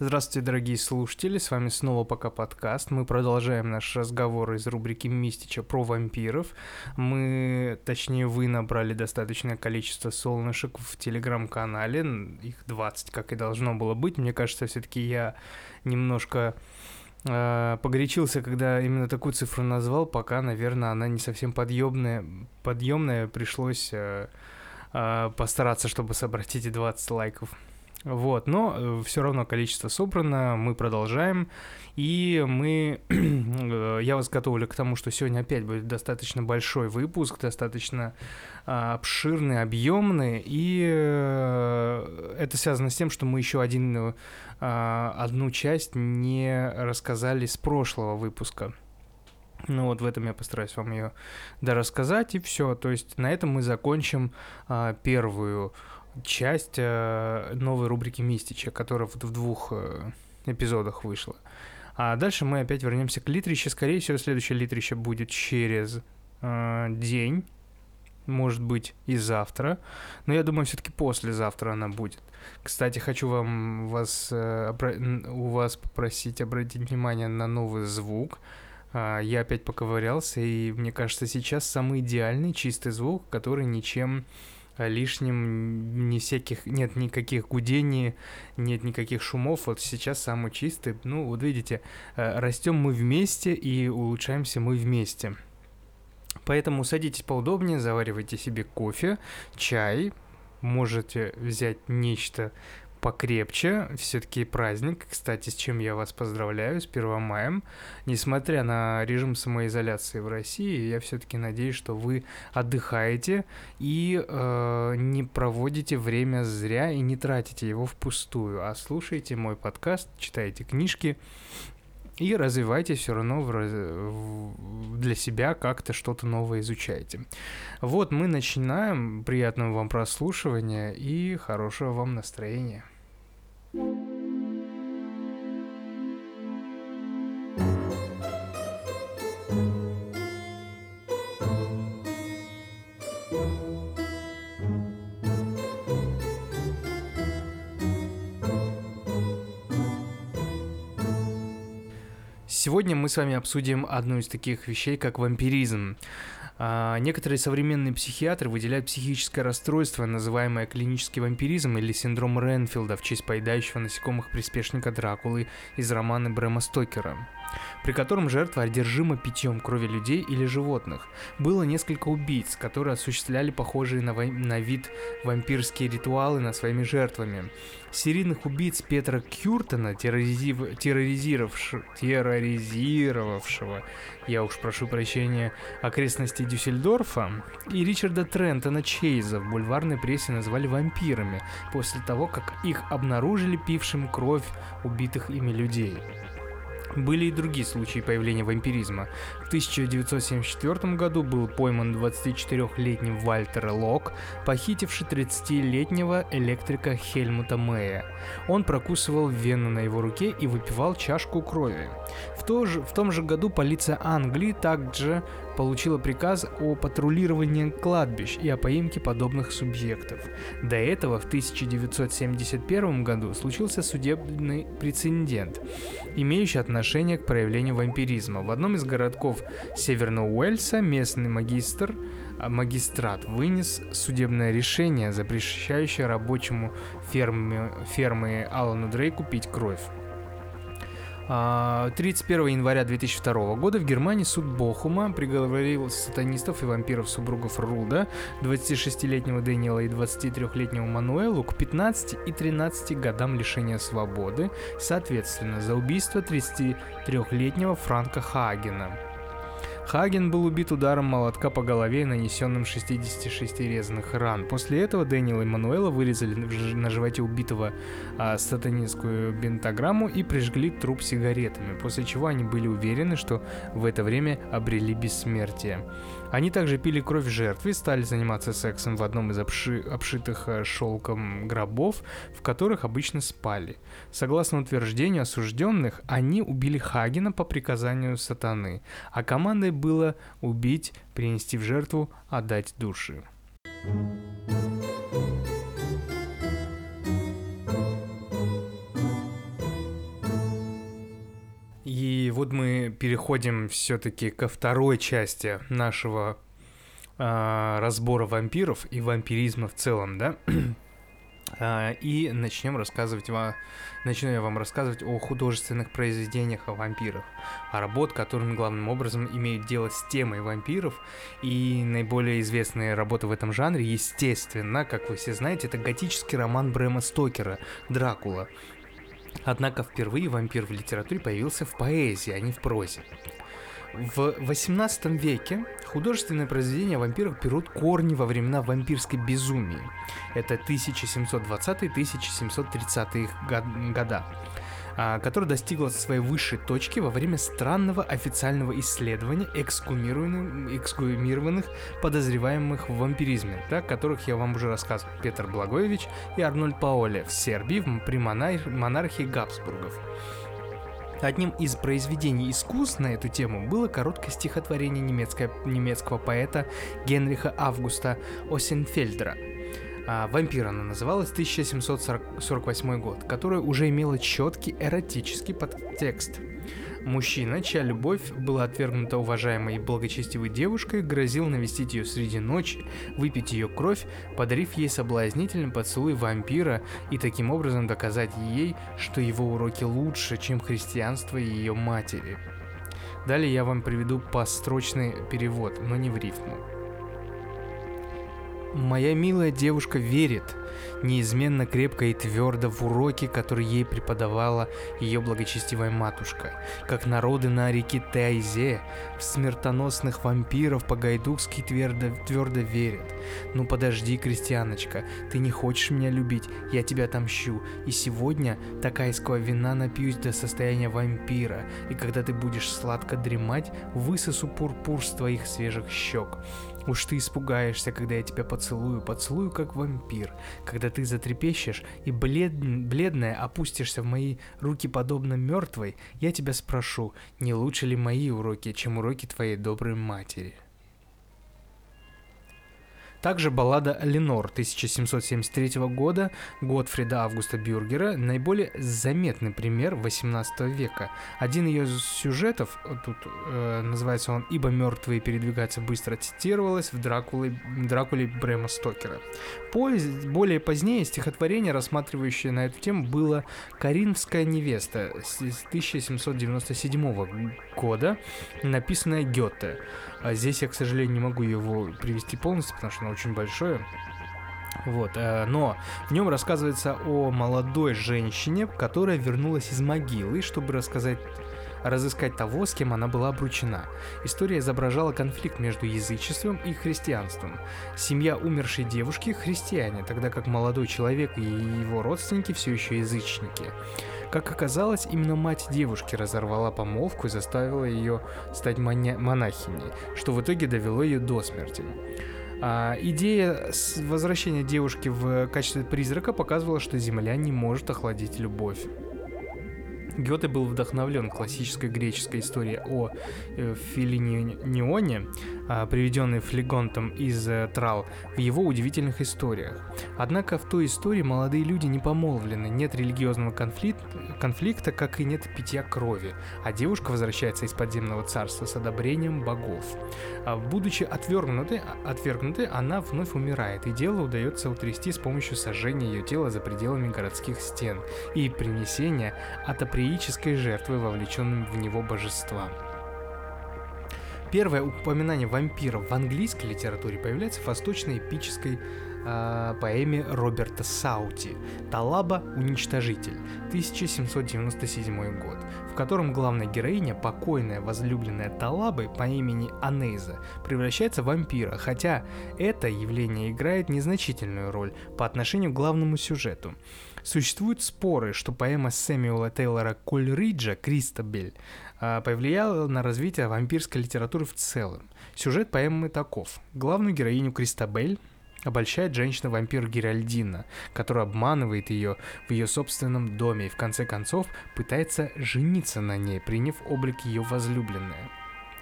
Здравствуйте, дорогие слушатели, с вами снова пока подкаст. Мы продолжаем наш разговор из рубрики Мистича про вампиров. Мы, точнее, вы набрали достаточное количество солнышек в телеграм-канале, их 20, как и должно было быть. Мне кажется, все-таки я немножко э, погорячился, когда именно такую цифру назвал, пока, наверное, она не совсем подъемная. Подъемная пришлось э, э, постараться, чтобы собрать эти 20 лайков. Вот, но э, все равно количество собрано, мы продолжаем, и мы, э, я вас готовлю к тому, что сегодня опять будет достаточно большой выпуск, достаточно а, обширный, объемный, и э, это связано с тем, что мы еще один, а, одну часть не рассказали с прошлого выпуска. Ну вот в этом я постараюсь вам ее дорассказать, и все. То есть на этом мы закончим а, первую часть э, новой рубрики Мистича, которая в, в двух э, эпизодах вышла. А дальше мы опять вернемся к Литрище. Скорее всего, следующее Литрище будет через э, день, может быть и завтра, но я думаю, все-таки послезавтра она будет. Кстати, хочу вам вас, э, у вас попросить обратить внимание на новый звук. Э, я опять поковырялся, и мне кажется, сейчас самый идеальный чистый звук, который ничем лишним, не всяких, нет никаких гудений, нет никаких шумов. Вот сейчас самый чистый. Ну, вот видите, э, растем мы вместе и улучшаемся мы вместе. Поэтому садитесь поудобнее, заваривайте себе кофе, чай, можете взять нечто покрепче. Все-таки праздник, кстати, с чем я вас поздравляю, с 1 мая. Несмотря на режим самоизоляции в России, я все-таки надеюсь, что вы отдыхаете и э, не проводите время зря и не тратите его впустую, а слушаете мой подкаст, читаете книжки и развивайтесь все равно в, для себя как-то что-то новое изучаете. Вот мы начинаем. Приятного вам прослушивания и хорошего вам настроения. Мы с вами обсудим одну из таких вещей, как вампиризм. А, некоторые современные психиатры выделяют психическое расстройство, называемое клинический вампиризм или синдром Ренфилда в честь поедающего насекомых приспешника Дракулы из романа Брэма Стокера при котором жертва одержима питьем крови людей или животных. Было несколько убийц, которые осуществляли похожие на, на вид вампирские ритуалы над своими жертвами. Серийных убийц Петра Кюртона, терроризив... терроризировавшего, терроризировавшего, я уж прошу прощения, окрестности Дюссельдорфа, и Ричарда Трентона Чейза в бульварной прессе назвали вампирами после того, как их обнаружили пившим кровь убитых ими людей. Были и другие случаи появления вампиризма. В 1974 году был пойман 24-летний Вальтер Лок, похитивший 30-летнего электрика Хельмута Мэя. Он прокусывал вену на его руке и выпивал чашку крови. В, то же, в том же году полиция Англии также получила приказ о патрулировании кладбищ и о поимке подобных субъектов. До этого в 1971 году случился судебный прецедент, имеющий отношение к проявлению вампиризма. В одном из городков Северного Уэльса местный магистр а, магистрат вынес судебное решение, запрещающее рабочему ферме, фермы Алану Дрейку пить кровь. 31 а, января 2002 года в Германии суд Бохума приговорил сатанистов и вампиров-супругов Руда, 26-летнего Дэниела и 23-летнего Мануэлу к 15 и 13 годам лишения свободы, соответственно, за убийство 33-летнего Франка Хагена. Хаген был убит ударом молотка по голове, нанесенным 66 резаных ран. После этого Дэниел и Мануэла вырезали на животе убитого а, сатанинскую бентограмму и прижгли труп сигаретами, после чего они были уверены, что в это время обрели бессмертие. Они также пили кровь жертвы стали заниматься сексом в одном из обши обшитых а, шелком гробов, в которых обычно спали. Согласно утверждению осужденных, они убили Хагена по приказанию сатаны, а командой было убить, принести в жертву, отдать души. Вот мы переходим все-таки ко второй части нашего э, разбора вампиров и вампиризма в целом, да? А, и начнем рассказывать вам, начну я вам рассказывать о художественных произведениях о вампирах, о работ, которыми главным образом имеют дело с темой вампиров. И наиболее известная работа в этом жанре, естественно, как вы все знаете, это готический роман Брэма Стокера «Дракула». Однако впервые вампир в литературе появился в поэзии, а не в прозе. В 18 веке художественные произведения о вампирах берут корни во времена вампирской безумии. Это 1720-1730-е года которая достигла своей высшей точки во время странного официального исследования эксгумированных, подозреваемых в вампиризме, да, которых я вам уже рассказывал, Петр Благоевич и Арнольд Паоле в Сербии при монархии Габсбургов. Одним из произведений искусств на эту тему было короткое стихотворение немецкого поэта Генриха Августа Осенфельдера а, «Вампир» она называлась, 1748 год, которая уже имела четкий эротический подтекст. Мужчина, чья любовь была отвергнута уважаемой и благочестивой девушкой, грозил навестить ее среди ночи, выпить ее кровь, подарив ей соблазнительный поцелуй вампира и таким образом доказать ей, что его уроки лучше, чем христианство ее матери. Далее я вам приведу построчный перевод, но не в рифму. Моя милая девушка верит, неизменно крепко и твердо в уроки, которые ей преподавала ее благочестивая матушка, как народы на реке Тайзе в смертоносных вампиров по-гайдукски твердо, твердо верят. Ну подожди, крестьяночка, ты не хочешь меня любить, я тебя отомщу, и сегодня такайского вина напьюсь до состояния вампира, и когда ты будешь сладко дремать, высосу пурпур с твоих свежих щек. Уж ты испугаешься, когда я тебя поцелую, поцелую как вампир, когда ты затрепещешь и блед... бледная опустишься в мои руки подобно мертвой, я тебя спрошу, не лучше ли мои уроки, чем уроки твоей доброй матери?» Также баллада «Ленор» 1773 года Готфрида Августа Бюргера – наиболее заметный пример 18 века. Один ее сюжетов, тут э, называется он «Ибо мертвые передвигаются быстро» цитировалось в Дракуле, Дракуле Брема Стокера. Поз, более позднее стихотворение, рассматривающее на эту тему, было «Каринская невеста» с 1797 года, написанное Гёте. А здесь я, к сожалению, не могу его привести полностью, потому что оно очень большое. Вот, э, но в нем рассказывается о молодой женщине, которая вернулась из могилы, чтобы рассказать разыскать того, с кем она была обручена. История изображала конфликт между язычеством и христианством. Семья умершей девушки – христиане, тогда как молодой человек и его родственники все еще язычники. Как оказалось, именно мать девушки разорвала помолвку и заставила ее стать монахиней, что в итоге довело ее до смерти. А, идея возвращения девушки в качестве призрака показывала, что Земля не может охладить любовь. Гёте был вдохновлен классической греческой историей о э, Филинионе, а, приведенной Флегонтом из э, Трал, в его удивительных историях. Однако в той истории молодые люди не помолвлены, нет религиозного конфликта, конфликта, как и нет питья крови, а девушка возвращается из подземного царства с одобрением богов. А, будучи отвергнутой, отвергнутой, она вновь умирает, и дело удается утрясти с помощью сожжения ее тела за пределами городских стен и принесения атопреической жертвы вовлеченным в него божествам. Первое упоминание вампиров в английской литературе появляется в восточно-эпической э, поэме Роберта Саути «Талаба. Уничтожитель» 1797 год, в котором главная героиня, покойная возлюбленная Талабы по имени Анейза, превращается в вампира, хотя это явление играет незначительную роль по отношению к главному сюжету. Существуют споры, что поэма Сэмюэла Тейлора Кольриджа «Кристабель» а, повлияла на развитие вампирской литературы в целом. Сюжет поэмы таков. Главную героиню Кристабель обольщает женщина-вампир Геральдина, которая обманывает ее в ее собственном доме и в конце концов пытается жениться на ней, приняв облик ее возлюбленной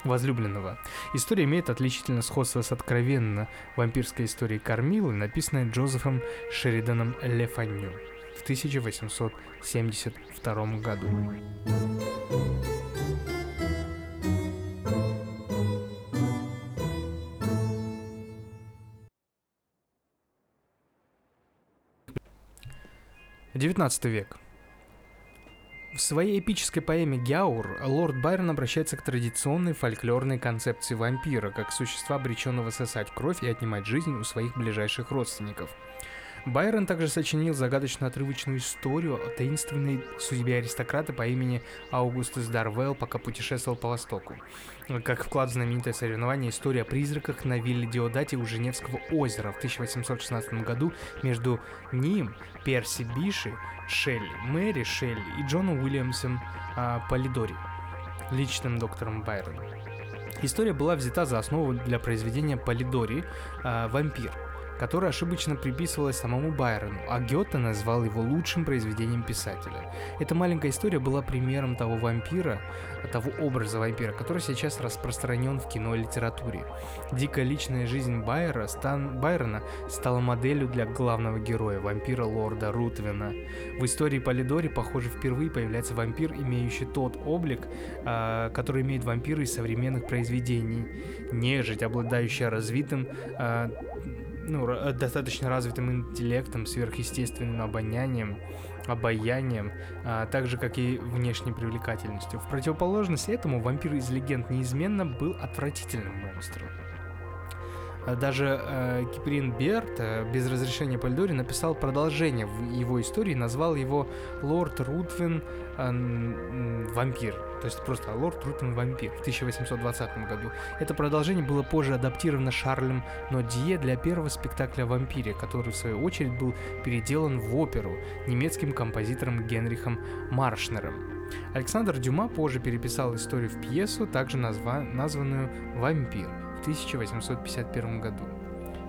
возлюбленного. История имеет отличительное сходство с откровенно вампирской историей Кармилы, написанной Джозефом Шериданом Лефанью в 1872 году. XIX век. В своей эпической поэме «Гяур» лорд Байрон обращается к традиционной фольклорной концепции вампира, как существа, обреченного сосать кровь и отнимать жизнь у своих ближайших родственников – Байрон также сочинил загадочную отрывочную историю о таинственной судьбе аристократа по имени Аугустус Дарвелл, пока путешествовал по Востоку. Как вклад в знаменитое соревнование «История о призраках» на вилле Диодати у Женевского озера в 1816 году между ним, Перси Биши, Шелли, Мэри Шелли и Джоном Уильямсом а, Полидори, личным доктором Байрона. История была взята за основу для произведения Полидори а, «Вампир», которое ошибочно приписывалось самому Байрону, а Гёте назвал его лучшим произведением писателя. Эта маленькая история была примером того вампира, того образа вампира, который сейчас распространен в кино и литературе. Дикая личная жизнь Байера, Стан Байрона стала моделью для главного героя, вампира лорда Рутвина. В истории Полидори, похоже, впервые появляется вампир, имеющий тот облик, э, который имеет вампиры из современных произведений. Нежить, обладающая развитым э, ну, э, достаточно развитым интеллектом, сверхъестественным обонянием, обаянием, а, так же, как и внешней привлекательностью. В противоположность этому вампир из легенд неизменно был отвратительным монстром. А даже э, Киприн Берт э, без разрешения Пальдори написал продолжение его истории, назвал его Лорд Рутвин э, Вампир. То есть просто Лорд Рутвин Вампир в 1820 году. Это продолжение было позже адаптировано Шарлем Нодье для первого спектакля о вампире, который в свою очередь был переделан в оперу немецким композитором Генрихом Маршнером. Александр Дюма позже переписал историю в пьесу, также назва- названную «Вампир», 1851 году.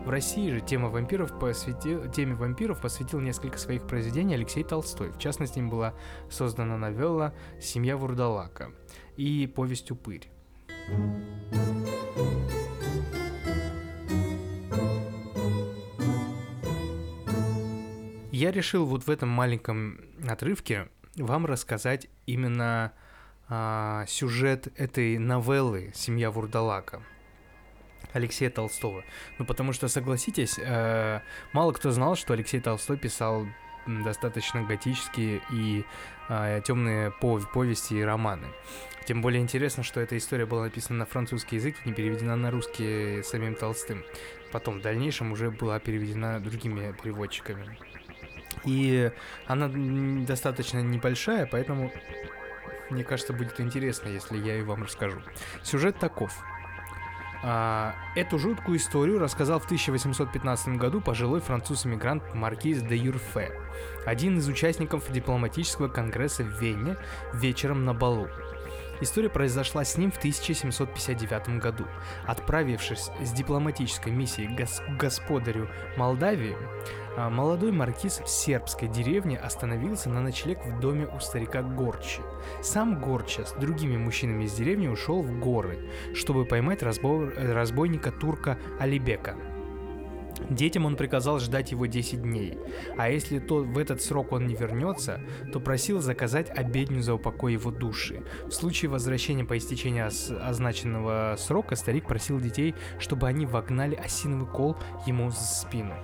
В России же тема вампиров посвятил, теме вампиров посвятил несколько своих произведений Алексей Толстой. В частности, им была создана новелла «Семья Вурдалака» и повесть «Упырь». Я решил вот в этом маленьком отрывке вам рассказать именно а, сюжет этой новеллы «Семья Вурдалака». Алексея Толстого. Ну, потому что, согласитесь, э, мало кто знал, что Алексей Толстой писал достаточно готические и э, темные пов- повести и романы. Тем более интересно, что эта история была написана на французский язык и не переведена на русский самим Толстым. Потом в дальнейшем уже была переведена другими переводчиками. И она достаточно небольшая, поэтому мне кажется, будет интересно, если я ее вам расскажу. Сюжет таков. А, эту жуткую историю рассказал в 1815 году пожилой француз-эмигрант Маркиз де Юрфе, один из участников дипломатического конгресса в Вене вечером на балу. История произошла с ним в 1759 году. Отправившись с дипломатической миссией к господарю Молдавии, молодой маркиз в сербской деревне остановился на ночлег в доме у старика Горчи. Сам Горча с другими мужчинами из деревни ушел в горы, чтобы поймать разбой... разбойника турка Алибека. Детям он приказал ждать его 10 дней, а если то в этот срок он не вернется, то просил заказать обедню за упокой его души. В случае возвращения по истечении означенного срока старик просил детей, чтобы они вогнали осиновый кол ему за спину.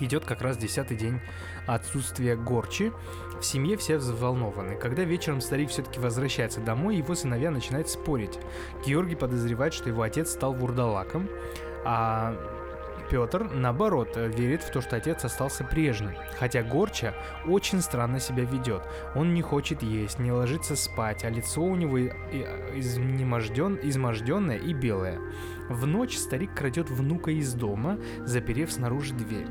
Идет как раз десятый день отсутствия Горчи. В семье все взволнованы. Когда вечером старик все-таки возвращается домой, его сыновья начинают спорить. Георгий подозревает, что его отец стал вурдалаком, а Петр, наоборот, верит в то, что отец остался прежним, хотя Горча очень странно себя ведет. Он не хочет есть, не ложится спать, а лицо у него изнеможден, изможденное и белое. В ночь старик крадет внука из дома, заперев снаружи дверь.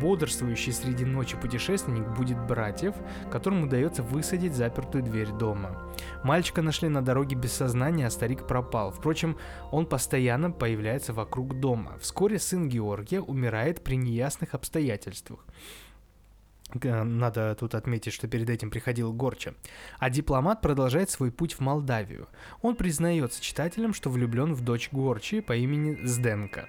Бодрствующий среди ночи путешественник будет братьев, которым удается высадить запертую дверь дома. Мальчика нашли на дороге без сознания, а старик пропал. Впрочем, он постоянно появляется вокруг дома. Вскоре сын Георгия умирает при неясных обстоятельствах. Надо тут отметить, что перед этим приходил Горча. А дипломат продолжает свой путь в Молдавию. Он признается читателям, что влюблен в дочь Горчи по имени Сденка.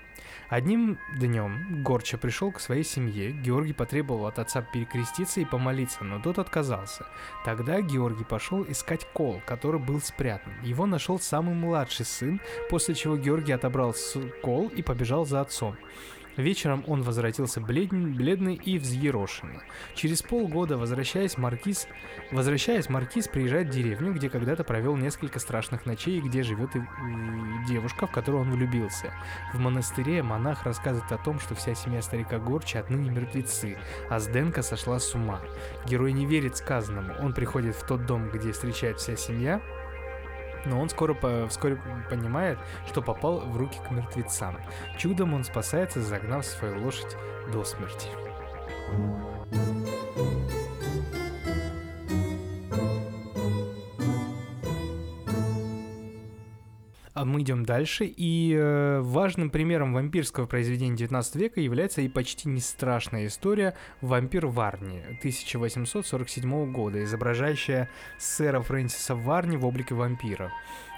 Одним днем Горча пришел к своей семье, Георгий потребовал от отца перекреститься и помолиться, но тот отказался. Тогда Георгий пошел искать кол, который был спрятан. Его нашел самый младший сын, после чего Георгий отобрал кол и побежал за отцом. Вечером он возвратился бледный, бледный и взъерошенный. Через полгода, возвращаясь, Маркиз, возвращаясь, Маркиз приезжает в деревню, где когда-то провел несколько страшных ночей, где живет и, и девушка, в которую он влюбился. В монастыре монах рассказывает о том, что вся семья старика Горча отныне мертвецы, а Сденка сошла с ума. Герой не верит сказанному. Он приходит в тот дом, где встречает вся семья, но он скоро по, вскоре понимает, что попал в руки к мертвецам. Чудом он спасается, загнав свою лошадь до смерти. А мы идем дальше, и э, важным примером вампирского произведения 19 века является и почти не страшная история «Вампир Варни» 1847 года, изображающая сэра Фрэнсиса Варни в облике вампира.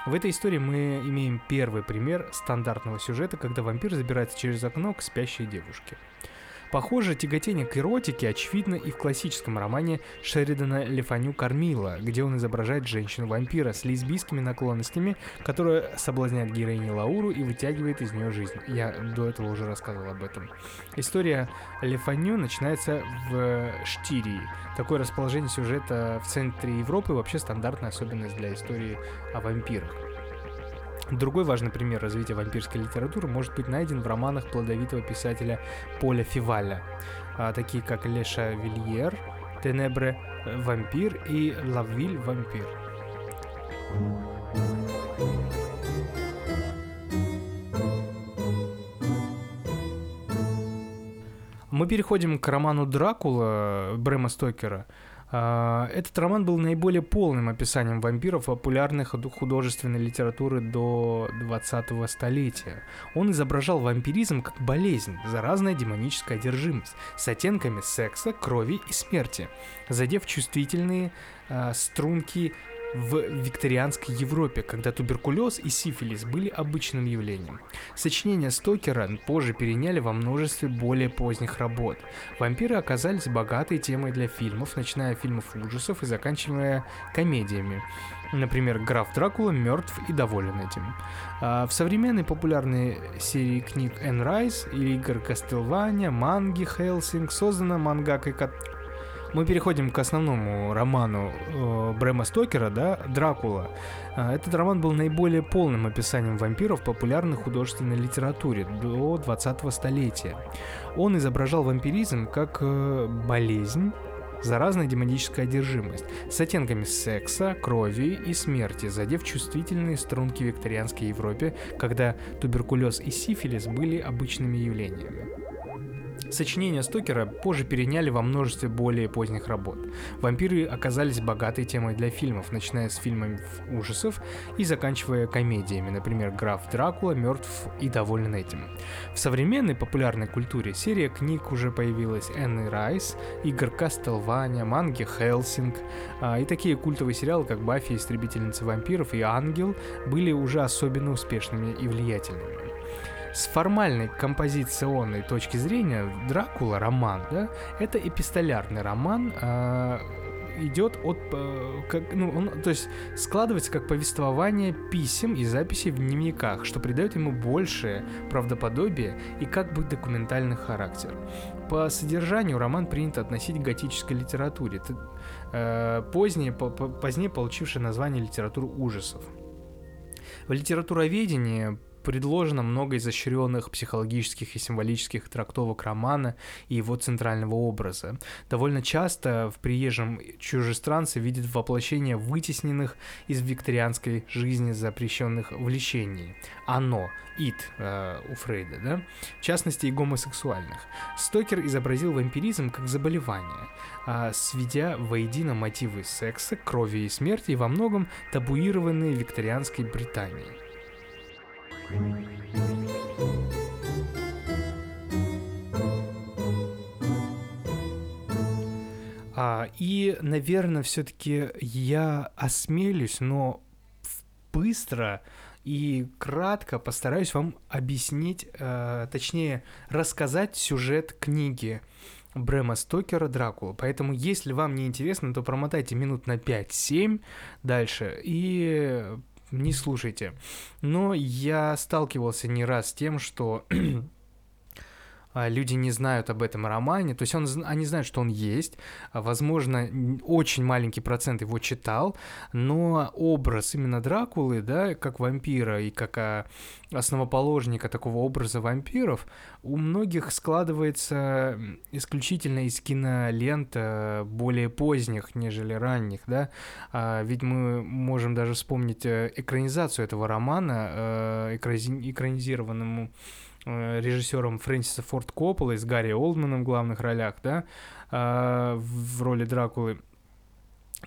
В этой истории мы имеем первый пример стандартного сюжета, когда вампир забирается через окно к спящей девушке. Похоже, тяготение к эротике очевидно и в классическом романе Шеридана Лефаню «Кормила», где он изображает женщину-вампира с лесбийскими наклонностями, которая соблазняет героиню Лауру и вытягивает из нее жизнь. Я до этого уже рассказывал об этом. История Лефаню начинается в Штирии. Такое расположение сюжета в центре Европы вообще стандартная особенность для истории о вампирах. Другой важный пример развития вампирской литературы может быть найден в романах плодовитого писателя Поля Фиваля, а, такие как Леша Вильер, Тенебре Вампир и Лавиль Вампир. Мы переходим к роману Дракула Брэма Стокера – этот роман был наиболее полным описанием вампиров популярной художественной литературы до 20-го столетия. Он изображал вампиризм как болезнь, заразная демоническая одержимость, с оттенками секса, крови и смерти, задев чувствительные э, струнки в викторианской Европе, когда туберкулез и сифилис были обычным явлением. Сочинения Стокера позже переняли во множестве более поздних работ. Вампиры оказались богатой темой для фильмов, начиная от фильмов ужасов и заканчивая комедиями. Например, граф Дракула мертв и доволен этим. А в современной популярной серии книг Энн Райс и Игорь Кастелвания, Манги, Хелсинг создана мангакой мы переходим к основному роману э, Брэма Стокера, да, «Дракула». Э, этот роман был наиболее полным описанием вампиров в популярной художественной литературе до 20-го столетия. Он изображал вампиризм как э, болезнь, заразная демоническая одержимость с оттенками секса, крови и смерти, задев чувствительные струнки викторианской Европе, когда туберкулез и сифилис были обычными явлениями. Сочинения Стокера позже переняли во множестве более поздних работ. Вампиры оказались богатой темой для фильмов, начиная с фильмов ужасов и заканчивая комедиями, например, «Граф Дракула», «Мертв» и «Доволен этим». В современной популярной культуре серия книг уже появилась Энны Райс, Игорь Кастелваня, Манги Хелсинг, а, и такие культовые сериалы, как «Баффи. Истребительница вампиров» и «Ангел» были уже особенно успешными и влиятельными с формальной композиционной точки зрения Дракула роман, да, это эпистолярный роман, э, идет от, как, ну, он, то есть складывается как повествование писем и записей в дневниках, что придает ему большее правдоподобие и как бы документальный характер. По содержанию роман принято относить к готической литературе, э, позднее, по, позднее получившее название литературы ужасов. В литературоведении предложено много изощренных психологических и символических трактовок романа и его центрального образа. Довольно часто в приезжем чужестранце видит воплощение вытесненных из викторианской жизни запрещенных влечений. Оно, ид э, у Фрейда, да? в частности и гомосексуальных. Стокер изобразил вампиризм как заболевание, э, сведя воедино мотивы секса, крови и смерти во многом табуированные викторианской Британией. А, и, наверное, все-таки я осмелюсь, но быстро и кратко постараюсь вам объяснить, э, точнее, рассказать сюжет книги Брэма Стокера «Дракула». Поэтому, если вам не интересно, то промотайте минут на 5-7 дальше и не слушайте. Но я сталкивался не раз с тем, что люди не знают об этом романе, то есть он, они знают, что он есть, а, возможно, очень маленький процент его читал, но образ именно Дракулы, да, как вампира и как а, основоположника такого образа вампиров, у многих складывается исключительно из кинолент более поздних, нежели ранних, да, ведь мы можем даже вспомнить э, экранизацию этого романа, э, экранизированному режиссером Фрэнсиса Форд Коппола с Гарри Олдманом в главных ролях, да, а, в роли Дракулы.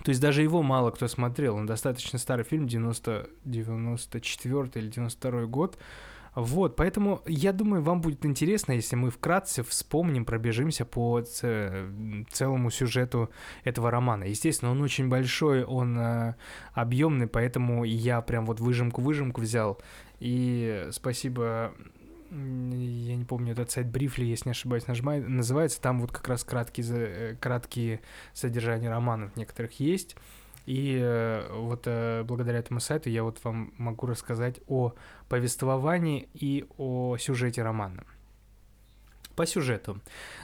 То есть даже его мало кто смотрел. Он достаточно старый фильм, 90, 94 или 92 год. Вот, поэтому я думаю, вам будет интересно, если мы вкратце вспомним, пробежимся по целому сюжету этого романа. Естественно, он очень большой, он э, объемный, поэтому я прям вот выжимку-выжимку взял. И спасибо я не помню, этот сайт Брифли, если не ошибаюсь, нажимает, называется, там вот как раз краткие, э, краткие содержания романов некоторых есть. И э, вот э, благодаря этому сайту я вот вам могу рассказать о повествовании и о сюжете романа. По сюжету.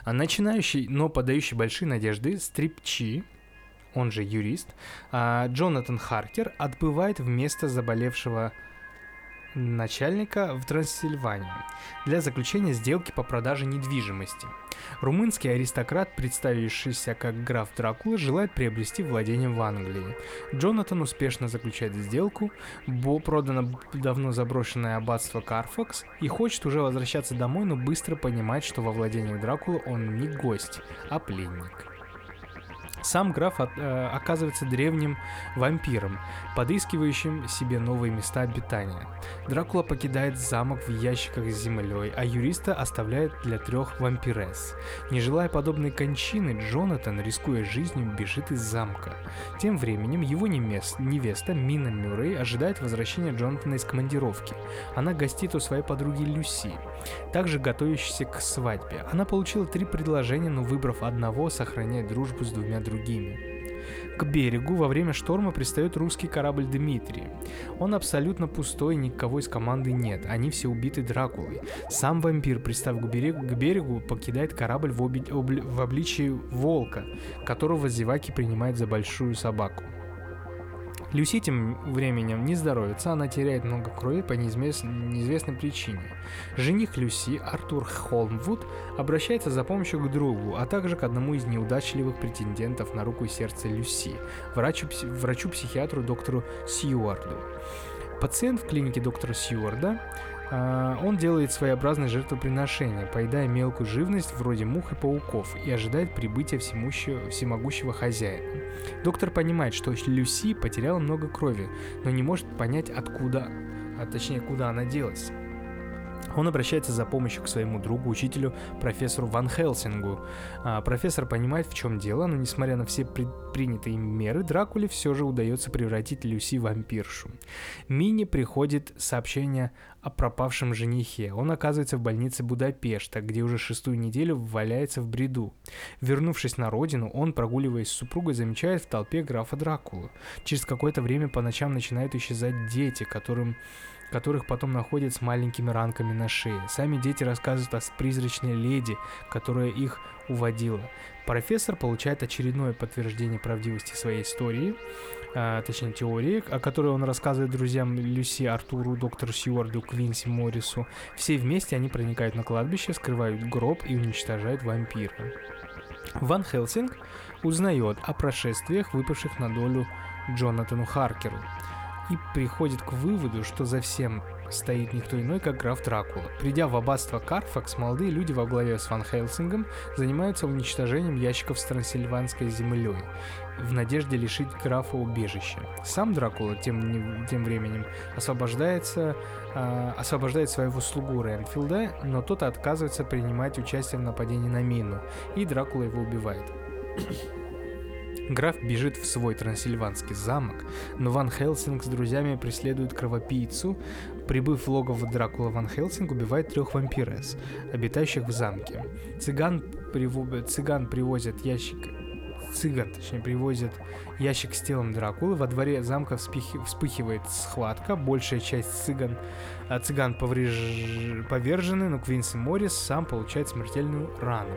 Начинающий, но подающий большие надежды Стрипчи, он же юрист, а, Джонатан Харкер отбывает вместо заболевшего начальника в Трансильванию для заключения сделки по продаже недвижимости. Румынский аристократ, представившийся как граф Дракула, желает приобрести владение в Англии. Джонатан успешно заключает сделку, Бо продано давно заброшенное аббатство Карфакс и хочет уже возвращаться домой, но быстро понимает, что во владении Дракулы он не гость, а пленник. Сам граф от, э, оказывается древним вампиром, подыскивающим себе новые места обитания. Дракула покидает замок в ящиках с землей, а юриста оставляет для трех вампирес. Не желая подобной кончины, Джонатан, рискуя жизнью, бежит из замка. Тем временем его невеста Мина Мюррей ожидает возвращения Джонатана из командировки. Она гостит у своей подруги Люси, также готовящейся к свадьбе. Она получила три предложения, но выбрав одного, сохраняет дружбу с двумя другими. К берегу во время шторма пристает русский корабль Дмитрий. Он абсолютно пустой, никого из команды нет, они все убиты Дракулой. Сам вампир, пристав к берегу, к берегу покидает корабль в, оби- обли- в обличии волка, которого зеваки принимает за большую собаку. Люси тем временем не здоровится, она теряет много крови по неизвестной причине. Жених Люси, Артур Холмвуд, обращается за помощью к другу, а также к одному из неудачливых претендентов на руку и сердце Люси, врачу-психиатру доктору Сьюарду. Пациент в клинике доктора Сьюарда он делает своеобразное жертвоприношение, поедая мелкую живность вроде мух и пауков и ожидает прибытия всемущего, всемогущего хозяина. Доктор понимает, что Люси потеряла много крови, но не может понять откуда, а точнее куда она делась. Он обращается за помощью к своему другу, учителю, профессору Ван Хелсингу. А, профессор понимает, в чем дело, но несмотря на все принятые им меры, Дракуле все же удается превратить Люси в вампиршу. Мини приходит сообщение о пропавшем женихе. Он оказывается в больнице Будапешта, где уже шестую неделю валяется в бреду. Вернувшись на родину, он, прогуливаясь с супругой, замечает в толпе графа Дракулу. Через какое-то время по ночам начинают исчезать дети, которым которых потом находят с маленькими ранками на шее. Сами дети рассказывают о призрачной леди, которая их уводила. Профессор получает очередное подтверждение правдивости своей истории, а, точнее теории, о которой он рассказывает друзьям Люси, Артуру, доктору Сьюарду, Квинси, Моррису. Все вместе они проникают на кладбище, скрывают гроб и уничтожают вампира. Ван Хелсинг узнает о прошествиях, выпавших на долю Джонатану Харкеру и приходит к выводу, что за всем стоит никто иной, как граф Дракула. Придя в аббатство Карфакс, молодые люди во главе с Ван Хелсингом занимаются уничтожением ящиков с трансильванской землей в надежде лишить графа убежища. Сам Дракула тем, тем временем освобождается, э, освобождает своего слугу Ренфилда, но тот отказывается принимать участие в нападении на Мину, и Дракула его убивает. Граф бежит в свой трансильванский замок, но Ван Хелсинг с друзьями преследует кровопийцу. Прибыв в логово Дракула, Ван Хелсинг убивает трех вампирес, обитающих в замке. Цыган, прив... Цыган привозят ящик цыган, точнее, привозят ящик с телом Дракулы. Во дворе замка вспихи- вспыхивает схватка. Большая часть цыган, а, цыган повреж... повержены, но Квинси Моррис сам получает смертельную рану.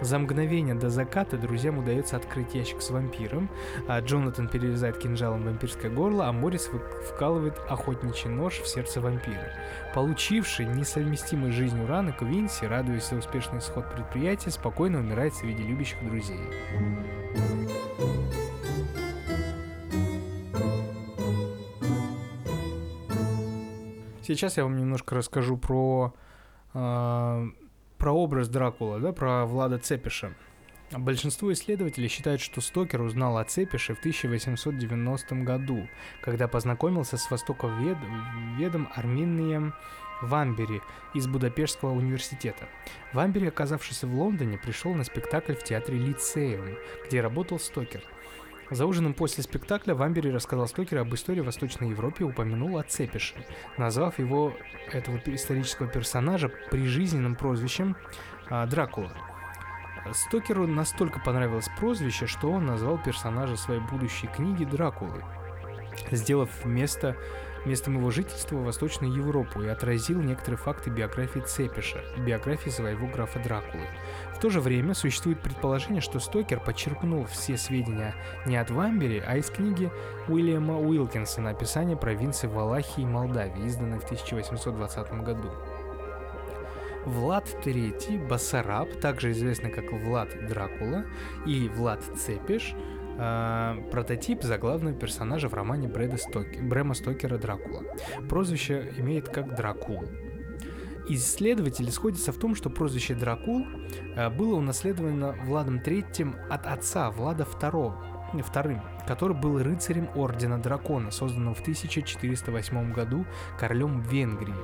За мгновение до заката друзьям удается открыть ящик с вампиром. А Джонатан перерезает кинжалом вампирское горло, а Моррис вкалывает охотничий нож в сердце вампира. Получивший несовместимой жизнью раны, Квинси, радуясь за успешный исход предприятия, спокойно умирает среди любящих друзей. Сейчас я вам немножко расскажу про, э, про образ Дракула, да, про Влада Цепиша. Большинство исследователей считают, что Стокер узнал о Цепише в 1890 году, когда познакомился с востоковедом Арминием Вамбери из Будапештского университета. Вамбери, оказавшись в Лондоне, пришел на спектакль в театре Лицеум, где работал Стокер. За ужином после спектакля Вамбери рассказал Стокеру об истории Восточной Европе и упомянул о Цепише, назвав его, этого исторического персонажа, прижизненным прозвищем а, Дракула. Стокеру настолько понравилось прозвище, что он назвал персонажа своей будущей книги Дракулы, сделав вместо местом его жительства в Восточную Европу и отразил некоторые факты биографии Цепиша, биографии своего графа Дракулы. В то же время существует предположение, что Стокер подчеркнул все сведения не от Вамбери, а из книги Уильяма Уилкинсона «Описание провинции Валахии и Молдавии», изданной в 1820 году. Влад III Басараб, также известный как Влад Дракула и Влад Цепиш, э, прототип заглавного персонажа в романе Брэда Стоки, Брэма Стокера «Дракула». Прозвище имеет как Дракул. Исследователи сходятся в том, что прозвище Дракул э, было унаследовано Владом III от отца Влада II, вторым, который был рыцарем Ордена Дракона, созданного в 1408 году королем Венгрии.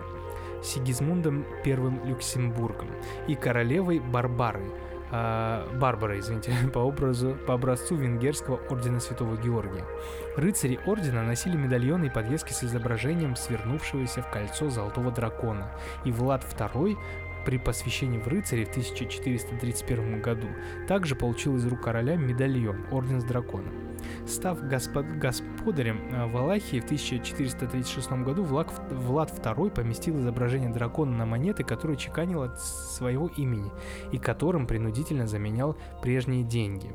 Сигизмундом I Люксембургом и королевой Барбарой, Барбара, извините, по, образу, по образцу венгерского ордена Святого Георгия. Рыцари ордена носили медальоны и подвески с изображением свернувшегося в кольцо золотого дракона, и Влад II при посвящении в рыцари в 1431 году также получил из рук короля медальон Орден с драконом. Став господ... господарем э, Валахии в 1436 году, Влад, Влад II поместил изображение дракона на монеты, которые чеканил от своего имени и которым принудительно заменял прежние деньги.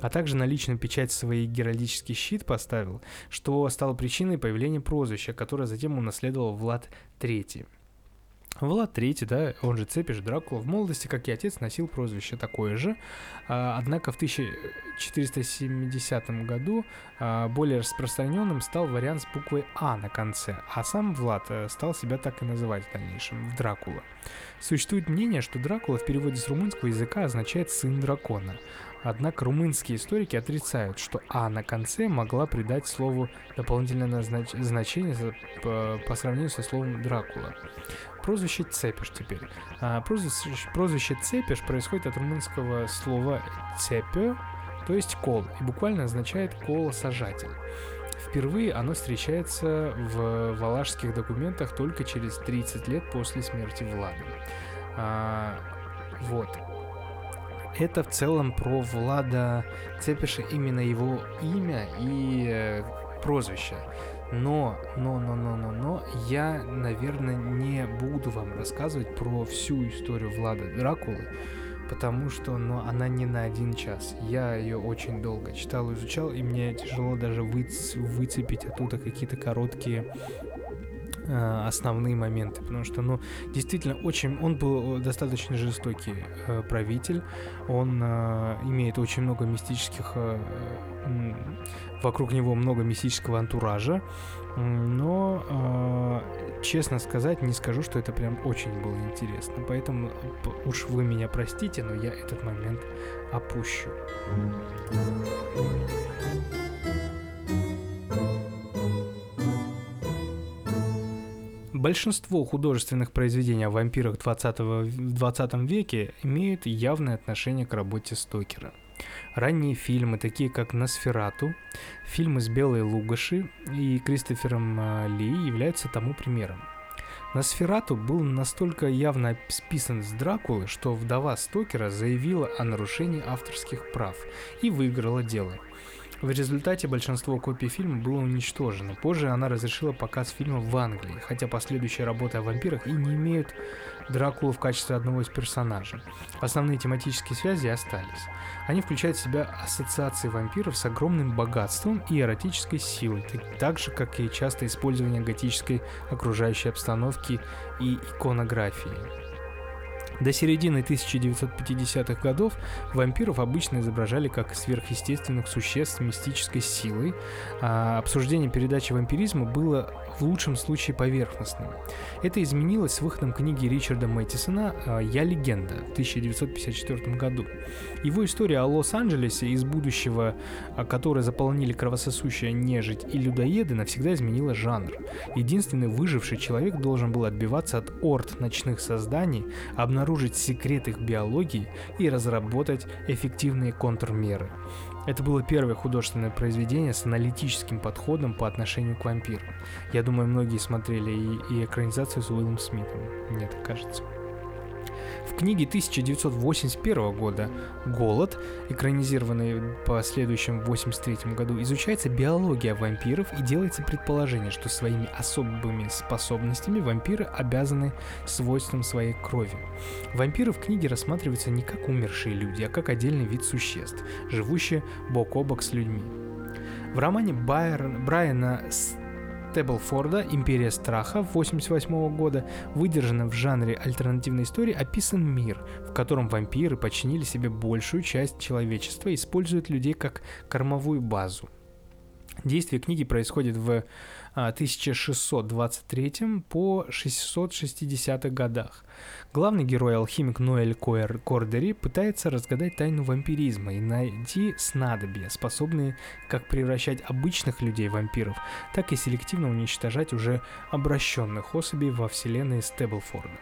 А также на личную печать свой геральдический щит поставил, что стало причиной появления прозвища, которое затем унаследовал Влад III. Влад III, да, он же Цепиш Дракула, в молодости, как и отец, носил прозвище такое же, а, однако в 1470 году а, более распространенным стал вариант с буквой А на конце, а сам Влад э, стал себя так и называть в дальнейшем, Дракула. Существует мнение, что Дракула в переводе с румынского языка означает «сын дракона», Однако румынские историки отрицают, что «а» на конце могла придать слову дополнительное знач значение по, сравнению со словом «Дракула». Прозвище Цепиш теперь. А, прозвище, прозвище Цепиш происходит от румынского слова «цепё», то есть кол, и буквально означает кол-сажатель. Впервые оно встречается в валашских документах только через 30 лет после смерти Влада. А, вот. Это в целом про Влада Цепиша, именно его имя и э, прозвище. Но, но, но, но, но, но, я, наверное, не буду вам рассказывать про всю историю Влада Дракулы, потому что, ну, она не на один час. Я ее очень долго читал, изучал, и мне тяжело даже выц- выцепить оттуда какие-то короткие э, основные моменты, потому что, ну, действительно, очень, он был достаточно жестокий э, правитель, он э, имеет очень много мистических э, вокруг него много мистического антуража, но, э, честно сказать, не скажу, что это прям очень было интересно. Поэтому уж вы меня простите, но я этот момент опущу. Большинство художественных произведений о вампирах 20, в 20 веке имеют явное отношение к работе Стокера – Ранние фильмы, такие как «Носферату», фильмы с Белой Лугаши и Кристофером э, Ли являются тому примером. Носферату был настолько явно списан с Дракулы, что вдова Стокера заявила о нарушении авторских прав и выиграла дело. В результате большинство копий фильма было уничтожено. Позже она разрешила показ фильма в Англии, хотя последующие работы о вампирах и не имеют Дракулу в качестве одного из персонажей. Основные тематические связи остались. Они включают в себя ассоциации вампиров с огромным богатством и эротической силой, так же, как и частое использование готической окружающей обстановки и иконографии. До середины 1950-х годов вампиров обычно изображали как сверхъестественных существ с мистической силой, а обсуждение передачи вампиризма было в лучшем случае поверхностным. Это изменилось с выходом книги Ричарда Мэттисона а, «Я легенда» в 1954 году. Его история о Лос-Анджелесе из будущего, а, которое заполнили кровососущая нежить и людоеды, навсегда изменила жанр. Единственный выживший человек должен был отбиваться от орд ночных созданий, обнаружить обнаружить секрет их биологии и разработать эффективные контрмеры. Это было первое художественное произведение с аналитическим подходом по отношению к вампирам. Я думаю, многие смотрели и, и экранизацию с Уиллом Смитом, мне так кажется. В книге 1981 года «Голод», экранизированный по следующем 1983 году, изучается биология вампиров и делается предположение, что своими особыми способностями вампиры обязаны свойствам своей крови. Вампиры в книге рассматриваются не как умершие люди, а как отдельный вид существ, живущие бок о бок с людьми. В романе Байер, Брайана Стеблфорда «Империя страха» 1988 года, выдержанном в жанре альтернативной истории, описан мир, в котором вампиры подчинили себе большую часть человечества и используют людей как кормовую базу. Действие книги происходит в 1623 а, по 660 годах. Главный герой, алхимик Ноэль Коэр Кордери, пытается разгадать тайну вампиризма и найти снадобья, способные как превращать обычных людей в вампиров, так и селективно уничтожать уже обращенных особей во вселенной Стеблфорда.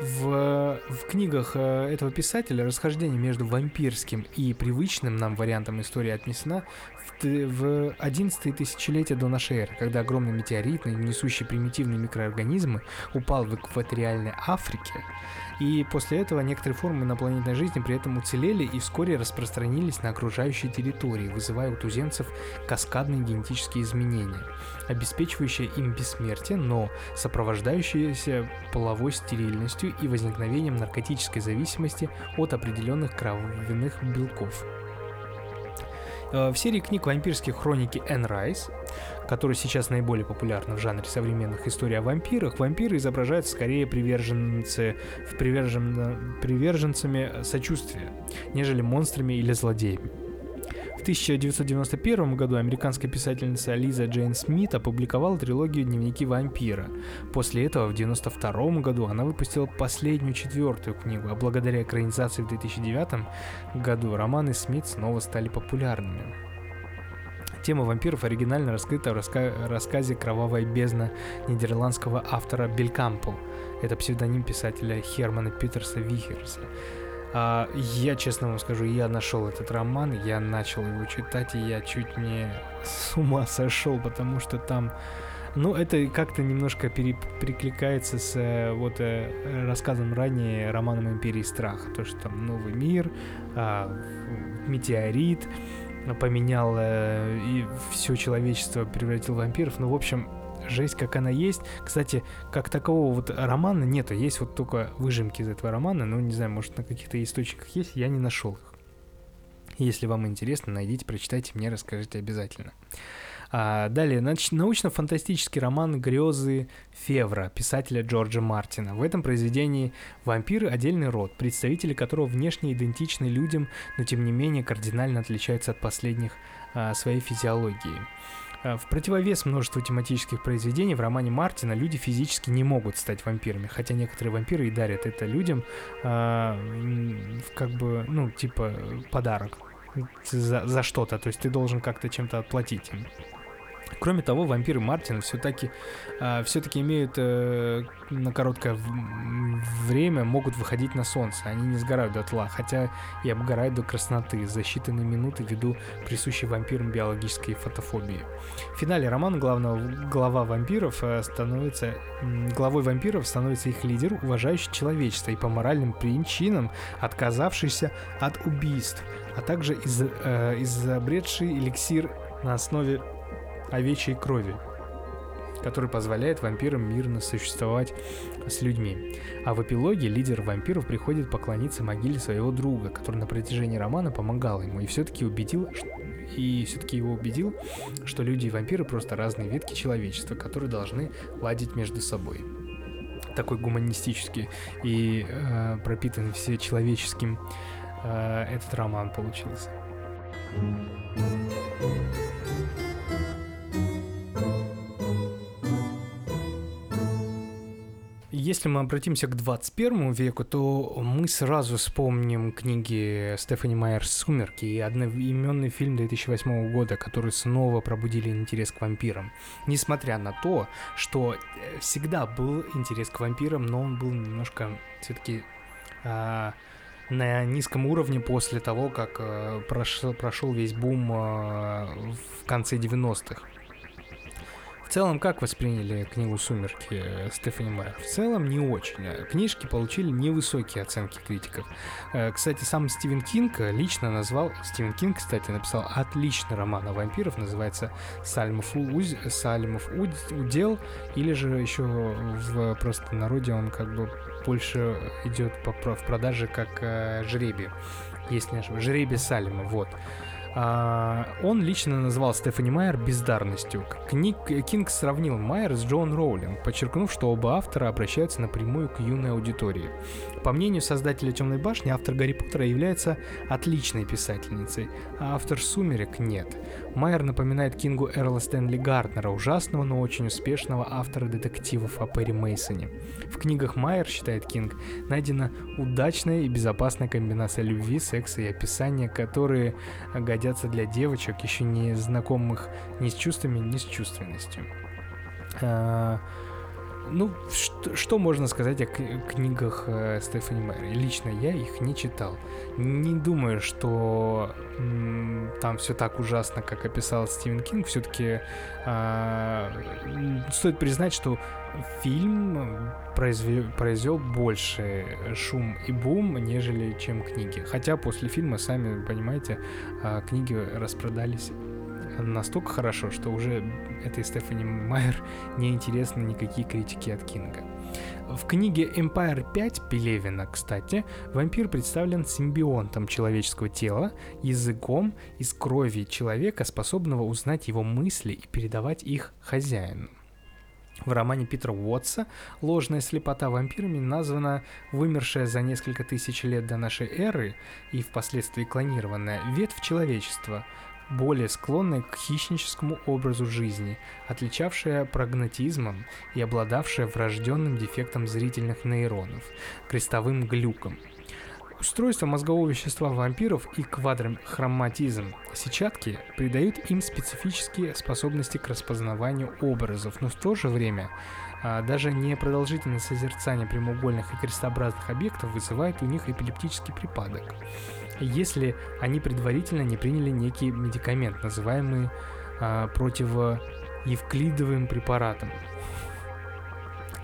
В, в книгах э, этого писателя расхождение между вампирским и привычным нам вариантом истории отнесена в, в 11 тысячелетие до нашей эры, когда огромный метеорит, несущий примитивные микроорганизмы, упал в экваториальной Африке, и после этого некоторые формы инопланетной жизни при этом уцелели и вскоре распространились на окружающие территории, вызывая у туземцев каскадные генетические изменения, обеспечивающие им бессмертие, но сопровождающиеся половой стерильностью и возникновением наркотической зависимости от определенных кровяных белков. Э, в серии книг «Вампирские хроники» Энн Райс который сейчас наиболее популярна в жанре современных историй о вампирах, вампиры изображают скорее приверженцы, в привержен, приверженцами сочувствия, нежели монстрами или злодеями. В 1991 году американская писательница Лиза Джейн Смит опубликовала трилогию «Дневники вампира». После этого в 1992 году она выпустила последнюю четвертую книгу, а благодаря экранизации в 2009 году романы Смит снова стали популярными. Тема вампиров оригинально раскрыта в раска- рассказе «Кровавая бездна» нидерландского автора Белькампо. Это псевдоним писателя Хермана Питерса Вихерса. А, я, честно вам скажу, я нашел этот роман, я начал его читать, и я чуть не с ума сошел, потому что там ну, это как-то немножко пере перекликается с э, вот э, рассказом ранее романом Империи страха. То, что там новый мир, э, метеорит, поменял э, и все человечество превратил в вампиров. Ну, в общем, жесть, как она есть. Кстати, как такового вот романа нету. Есть вот только выжимки из этого романа. Ну, не знаю, может, на каких-то источниках есть. Я не нашел их. Если вам интересно, найдите, прочитайте, мне расскажите обязательно. А, далее, научно-фантастический роман «Грезы Февра» писателя Джорджа Мартина. В этом произведении вампиры – отдельный род, представители которого внешне идентичны людям, но тем не менее кардинально отличаются от последних а, своей физиологией. А, в противовес множеству тематических произведений в романе Мартина люди физически не могут стать вампирами, хотя некоторые вампиры и дарят это людям а, как бы, ну, типа подарок за, за что-то, то есть ты должен как-то чем-то отплатить им. Кроме того, вампиры Мартина все-таки э, все-таки имеют э, на короткое время могут выходить на солнце. Они не сгорают до тла, хотя и обгорают до красноты за считанные минуты ввиду присущей вампирам биологической фотофобии. В финале романа главного, глава вампиров э, становится главой вампиров становится их лидер, уважающий человечество и по моральным причинам отказавшийся от убийств, а также из, э, изобретший эликсир на основе овечьей крови, который позволяет вампирам мирно существовать с людьми. А в эпилоге лидер вампиров приходит поклониться могиле своего друга, который на протяжении романа помогал ему и все-таки убедил, и все-таки его убедил, что люди и вампиры просто разные ветки человечества, которые должны ладить между собой. Такой гуманистический и э, пропитанный все человеческим э, этот роман получился. Если мы обратимся к 21 веку, то мы сразу вспомним книги Стефани Майер «Сумерки» и одноименный фильм 2008 года, которые снова пробудили интерес к вампирам. Несмотря на то, что э, всегда был интерес к вампирам, но он был немножко все-таки а, на низком уровне после того, как а, прошел, прошел весь бум а, в конце 90-х. В целом, как восприняли книгу «Сумерки» э, Стефани Майер? В целом, не очень. Э, книжки получили невысокие оценки критиков. Э, кстати, сам Стивен Кинг лично назвал... Стивен Кинг, кстати, написал отличный роман о вампирах, называется «Сальмов, Уз... Сальмов удел», или же еще в просто народе он как бы больше идет в продаже как э, жребий, если не ошибаюсь. Жребий Сальма, вот. А, он лично назвал Стефани Майер бездарностью. Книг, Кинг сравнил Майер с Джоан Роулинг, подчеркнув, что оба автора обращаются напрямую к юной аудитории. По мнению создателя «Темной башни», автор Гарри Поттера является отличной писательницей, а автор «Сумерек» нет. Майер напоминает Кингу Эрла Стэнли Гарднера, ужасного, но очень успешного автора детективов о Перри Мейсоне. В книгах Майер, считает Кинг, найдена удачная и безопасная комбинация любви, секса и описания, которые годятся для девочек, еще не знакомых ни с чувствами, ни с чувственностью. А, ну, что, что можно сказать о книгах э, Стефани Мэри? Лично я их не читал. Не думаю, что м, там все так ужасно, как описал Стивен Кинг. Все-таки э, стоит признать, что фильм произвел, произвел больше шум и бум, нежели чем книги. Хотя после фильма, сами понимаете, э, книги распродались настолько хорошо, что уже этой Стефани Майер не интересны никакие критики от Кинга. В книге Empire 5 Пелевина, кстати, вампир представлен симбионтом человеческого тела, языком из крови человека, способного узнать его мысли и передавать их хозяину. В романе Питера Уотса «Ложная слепота вампирами» названа вымершая за несколько тысяч лет до нашей эры и впоследствии клонированная ветвь человечества, более склонная к хищническому образу жизни, отличавшая прагматизмом и обладавшая врожденным дефектом зрительных нейронов, крестовым глюком. Устройство мозгового вещества вампиров и квадрохроматизм сетчатки придают им специфические способности к распознаванию образов, но в то же время а, даже непродолжительное созерцание прямоугольных и крестообразных объектов вызывает у них эпилептический припадок если они предварительно не приняли некий медикамент, называемый а, противоевклидовым препаратом.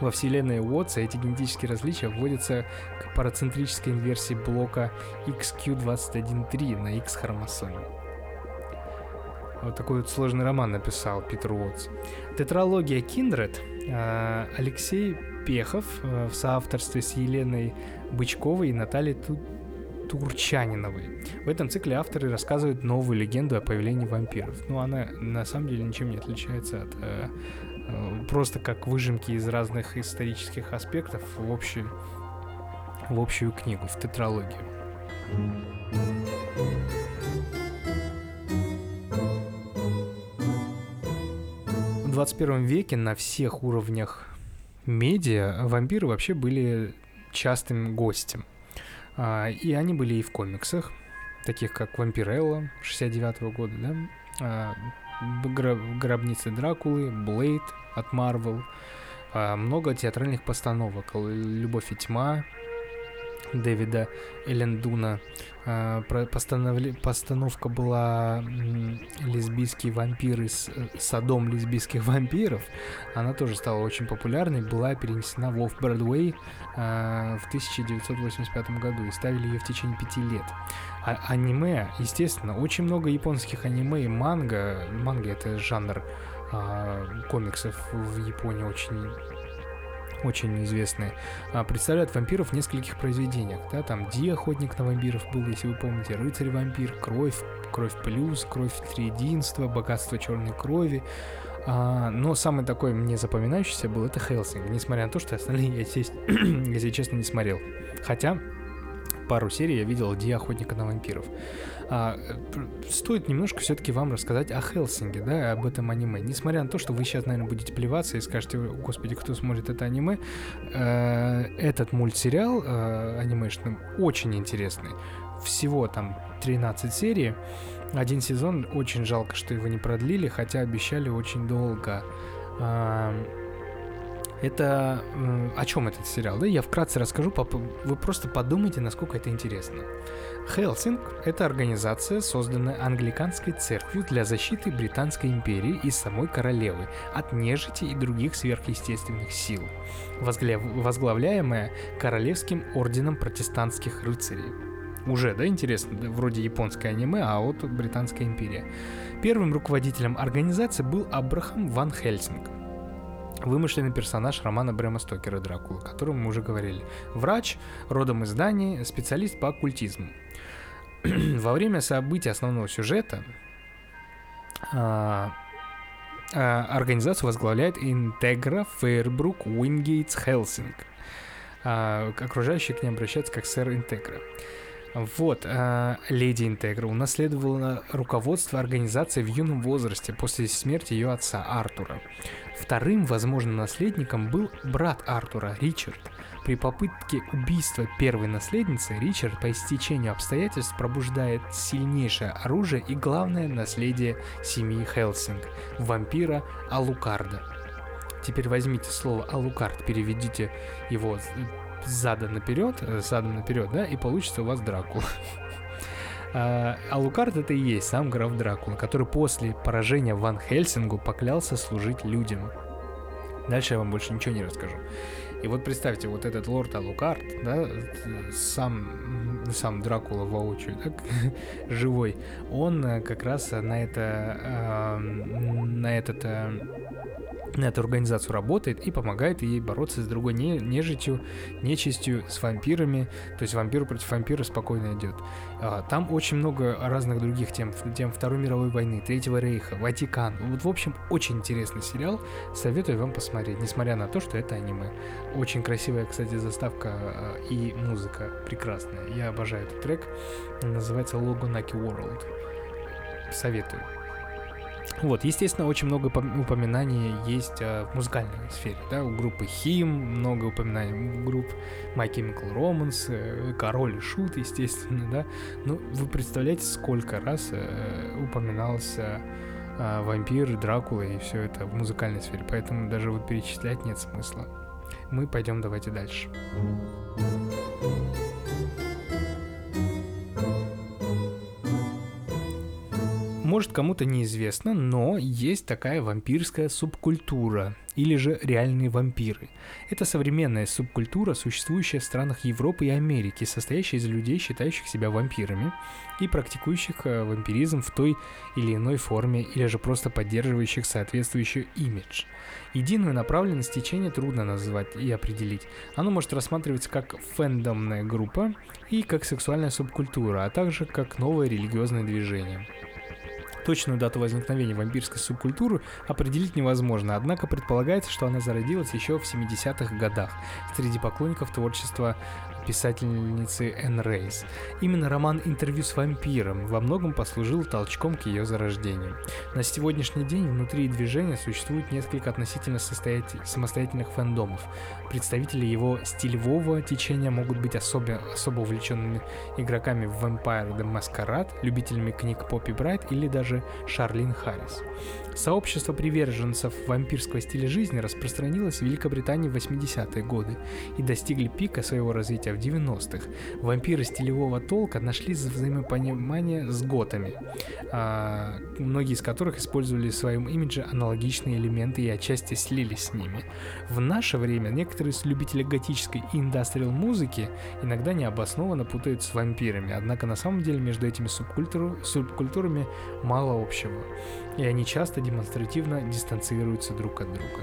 Во вселенной Уотса эти генетические различия вводятся к парацентрической инверсии блока XQ213 на X-хромосоме. Вот такой вот сложный роман написал Питер Уотс. Тетралогия Киндред Алексей Пехов э, в соавторстве с Еленой Бычковой и Натальей Турчаниновой. В этом цикле авторы рассказывают новую легенду о появлении вампиров. Ну, она на самом деле ничем не отличается от э, э, просто как выжимки из разных исторических аспектов в общую, в общую книгу, в тетралогию. В 21 веке на всех уровнях медиа вампиры вообще были частым гостем. А, и они были и в комиксах, таких как Вампирелла 69 -го года, да, а, Гробницы Дракулы, Блейд от Марвел, много театральных постановок, Любовь и тьма, Дэвида Элендуна. А. Постановка была «Лесбийские вампиры с садом лесбийских вампиров». Она тоже стала очень популярной, была перенесена в Off-Broadway а, в 1985 году и ставили ее в течение пяти лет. А аниме, естественно, очень много японских аниме и манга. Манга — это жанр а, комиксов в Японии очень очень известные, а, представляют вампиров в нескольких произведениях. Да, там Ди, охотник на вампиров был, если вы помните, Рыцарь-вампир, Кровь, Кровь плюс, Кровь триединства, Богатство черной крови. А, но самый такой мне запоминающийся был это Хелсинг, несмотря на то, что остальные я, если честно, не смотрел. Хотя пару серий я видел Ди Охотника на вампиров. А, стоит немножко все-таки вам рассказать о Хелсинге, да, об этом аниме. Несмотря на то, что вы сейчас, наверное, будете плеваться и скажете, господи, кто смотрит это аниме, э, этот мультсериал э, анимешный очень интересный. Всего там 13 серий, один сезон, очень жалко, что его не продлили, хотя обещали очень долго. Э, это о чем этот сериал? Да, я вкратце расскажу, вы просто подумайте, насколько это интересно. Хелсинг – это организация, созданная англиканской церковью для защиты Британской империи и самой королевы от нежити и других сверхъестественных сил, возглавляемая Королевским орденом протестантских рыцарей. Уже, да, интересно, вроде японское аниме, а вот Британская империя. Первым руководителем организации был Абрахам Ван Хельсинг – вымышленный персонаж романа Брэма Стокера «Дракула», о котором мы уже говорили. Врач, родом из Дании, специалист по оккультизму. Во время событий основного сюжета а, а, организацию возглавляет Интегра Фейрбрук Уингейтс Хелсинг. А, окружающие к ней обращаются как сэр Интегра. Вот, э, леди Интегра унаследовала руководство организации в юном возрасте после смерти ее отца Артура. Вторым возможным наследником был брат Артура, Ричард. При попытке убийства первой наследницы Ричард по истечению обстоятельств пробуждает сильнейшее оружие и главное наследие семьи Хелсинг – вампира Алукарда. Теперь возьмите слово Алукард, переведите его задом наперед, задом наперед, да, и получится у вас Дракула. А Лукард это и есть сам граф Дракула, который после поражения Ван Хельсингу поклялся служить людям. Дальше я вам больше ничего не расскажу. И вот представьте, вот этот лорд Алукард, да, сам, сам Дракула воочию, так, живой, он э, как раз на это, э, на этот э, на эту организацию работает и помогает ей бороться с другой не, нежитью, нечистью, с вампирами. То есть вампир против вампира спокойно идет. А, там очень много разных других тем, тем Второй мировой войны, Третьего рейха, Ватикан. Вот, в общем, очень интересный сериал. Советую вам посмотреть, несмотря на то, что это аниме. Очень красивая, кстати, заставка а, и музыка прекрасная. Я обожаю этот трек. Называется Logo Naki World. Советую. Вот, естественно, очень много упоминаний есть э, в музыкальной сфере, да, у группы Хим много упоминаний, у групп My Chemical Romance, э, Король и Шут, естественно, да, ну, вы представляете, сколько раз э, упоминался вампир, Дракула и все это в музыкальной сфере, поэтому даже вот перечислять нет смысла. Мы пойдем давайте дальше. Может кому-то неизвестно, но есть такая вампирская субкультура, или же реальные вампиры. Это современная субкультура, существующая в странах Европы и Америки, состоящая из людей, считающих себя вампирами и практикующих э, вампиризм в той или иной форме, или же просто поддерживающих соответствующий имидж. Единую направленность течения трудно назвать и определить. Оно может рассматриваться как фэндомная группа и как сексуальная субкультура, а также как новое религиозное движение. Точную дату возникновения вампирской субкультуры определить невозможно, однако предполагается, что она зародилась еще в 70-х годах среди поклонников творчества писательницы Энн Рейс. Именно роман «Интервью с вампиром» во многом послужил толчком к ее зарождению. На сегодняшний день внутри движения существует несколько относительно самостоятельных фэндомов. Представители его стилевого течения могут быть особо, особо увлеченными игроками в Vampire the Masquerade, любителями книг Поппи Брайт или даже Шарлин Харрис. Сообщество приверженцев вампирского стиля жизни распространилось в Великобритании в 80-е годы и достигли пика своего развития в 90-х. Вампиры стилевого толка нашли взаимопонимание с готами, а, многие из которых использовали в своем имидже аналогичные элементы и отчасти слились с ними. В наше время некоторые любители готической и индастриал музыки иногда необоснованно путают с вампирами, однако на самом деле между этими субкультурами мало общего и они часто демонстративно дистанцируются друг от друга.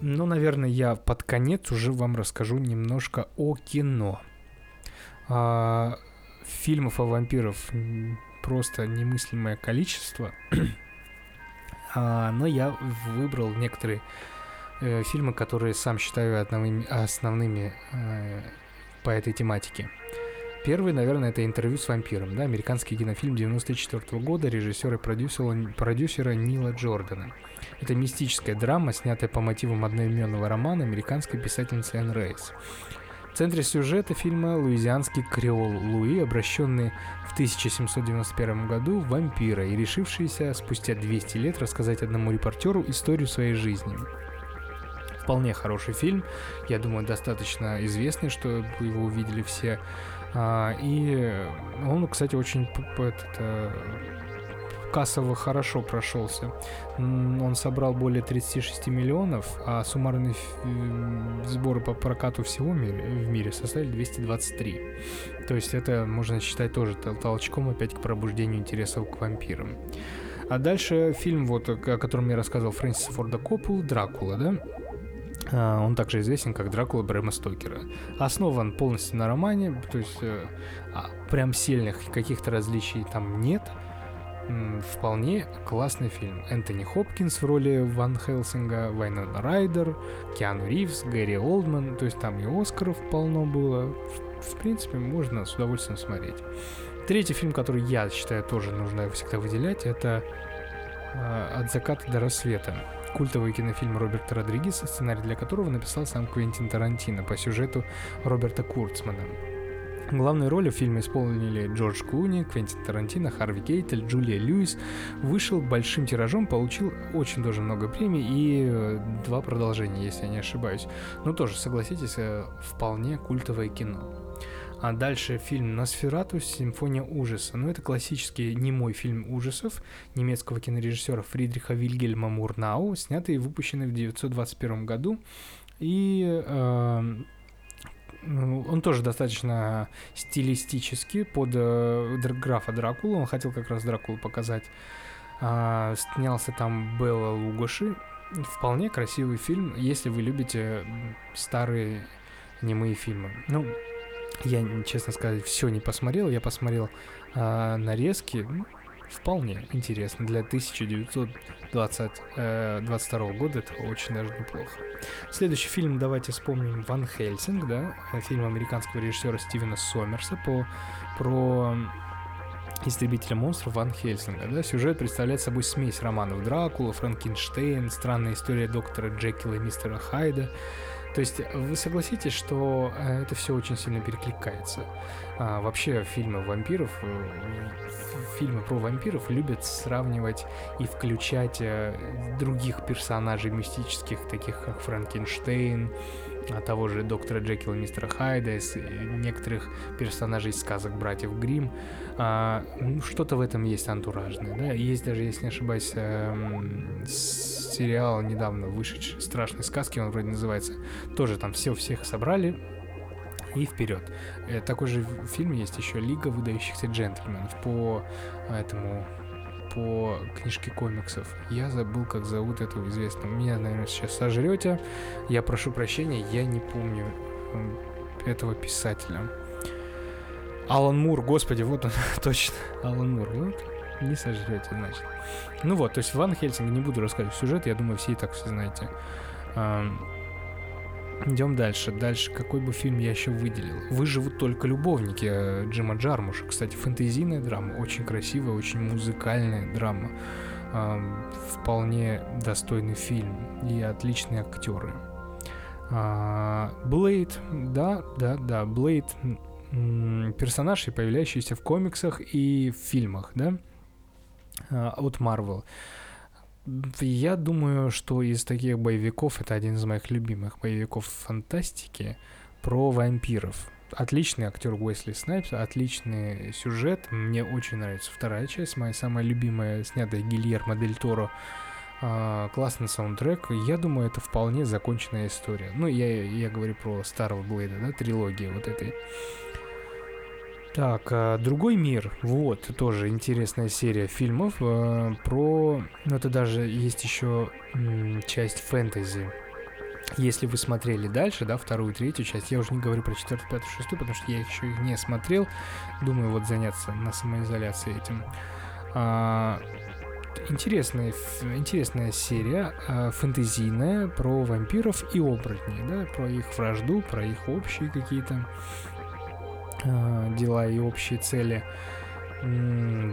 Ну, наверное, я под конец уже вам расскажу немножко о кино. А, фильмов о вампиров просто немыслимое количество. а, но я выбрал некоторые э, фильмы, которые сам считаю основными, основными э, по этой тематике. Первый, наверное, это интервью с вампиром, да, американский кинофильм 94 года режиссера и продюсера, продюсера Нила Джордана. Это мистическая драма, снятая по мотивам одноименного романа американской писательницы Энн Рейс. В центре сюжета фильма луизианский креол Луи, обращенный в 1791 году в вампира и решившийся спустя 200 лет рассказать одному репортеру историю своей жизни вполне хороший фильм. Я думаю, достаточно известный, что его увидели все. А, и он, кстати, очень этот, э, кассово хорошо прошелся. Он собрал более 36 миллионов, а суммарные сборы по прокату всего в мире составили 223. То есть это можно считать тоже толчком опять к пробуждению интересов к вампирам. А дальше фильм, вот, о котором я рассказывал Фрэнсиса Форда Коппул, «Дракула», да? А, он также известен как Дракула Брэма Стокера. Основан полностью на романе, то есть э, а, прям сильных каких-то различий там нет. Вполне классный фильм. Энтони Хопкинс в роли Ван Хелсинга, Вайнона Райдер, Киану Ривз, Гэри Олдман, то есть там и Оскаров полно было. В, в принципе, можно с удовольствием смотреть. Третий фильм, который я считаю тоже нужно всегда выделять, это э, «От заката до рассвета» культовый кинофильм Роберта Родригеса, сценарий для которого написал сам Квентин Тарантино по сюжету Роберта Курцмана. Главные роли в фильме исполнили Джордж Клуни, Квентин Тарантино, Харви Кейтель, Джулия Льюис. Вышел большим тиражом, получил очень даже много премий и э, два продолжения, если я не ошибаюсь. Но тоже, согласитесь, э, вполне культовое кино. А дальше фильм «Носферату. Симфония ужаса». Ну, это классический немой фильм ужасов немецкого кинорежиссера Фридриха Вильгельма Мурнау, снятый и выпущенный в 1921 году. И э, он тоже достаточно стилистически под э, графа Дракула. Он хотел как раз Дракулу показать. Э, снялся там Белла Лугоши. Вполне красивый фильм, если вы любите старые немые фильмы. Ну, я, честно сказать, все не посмотрел. Я посмотрел э, нарезки. Вполне интересно. Для 1922 э, года это очень даже неплохо. Следующий фильм давайте вспомним Ван Хельсинг, да, фильм американского режиссера Стивена Сомерса по, про истребителя монстров Ван Хельсинга. Да? Сюжет представляет собой смесь романов Дракула, Франкенштейн, странная история доктора Джекила и мистера Хайда, то есть вы согласитесь, что э, это все очень сильно перекликается. А, вообще фильмы вампиров, э, фильмы про вампиров любят сравнивать и включать э, других персонажей мистических, таких как Франкенштейн, а того же доктора Джекила мистера Хайда, некоторых персонажей сказок братьев Грим. А, ну, что-то в этом есть антуражное, да. Есть даже, если не ошибаюсь, эм, сериал недавно вышедший «Страшные сказки», он вроде называется, тоже там все всех собрали, и вперед. Э, такой же фильм есть еще «Лига выдающихся джентльменов» по этому по книжке комиксов. Я забыл, как зовут этого известного. Меня, наверное, сейчас сожрете. Я прошу прощения, я не помню этого писателя. Алан Мур, господи, вот он, точно, Алан Мур, вот. Не сожрете, значит. Ну вот, то есть Ван Хельсинг, не буду рассказывать сюжет, я думаю, все и так все знаете. Идем дальше. Дальше, какой бы фильм я еще выделил? «Выживут только любовники» Джима Джармуша. Кстати, фэнтезийная драма, очень красивая, очень музыкальная драма. Вполне достойный фильм и отличные актеры. Блейд, да, да, да, Блейд персонаж, появляющийся в комиксах и в фильмах, да, а, от Marvel. Я думаю, что из таких боевиков это один из моих любимых боевиков фантастики про вампиров. Отличный актер Уэсли Снайпс, отличный сюжет. Мне очень нравится вторая часть, моя самая любимая, снятая Гильермо Дель Торо. Классный саундтрек. Я думаю, это вполне законченная история. Ну, я, я говорю про старого Блейда, да, трилогии вот этой. Так, а, другой мир. Вот, тоже интересная серия фильмов э, про... Ну, это даже есть еще м, часть фэнтези. Если вы смотрели дальше, да, вторую, третью часть, я уже не говорю про четвертую, пятую, шестую, потому что я еще не смотрел. Думаю, вот заняться на самоизоляции этим. А, интересная, интересная серия, а, фэнтезийная, про вампиров и оборотней, да, про их вражду, про их общие какие-то Э, дела и общие цели.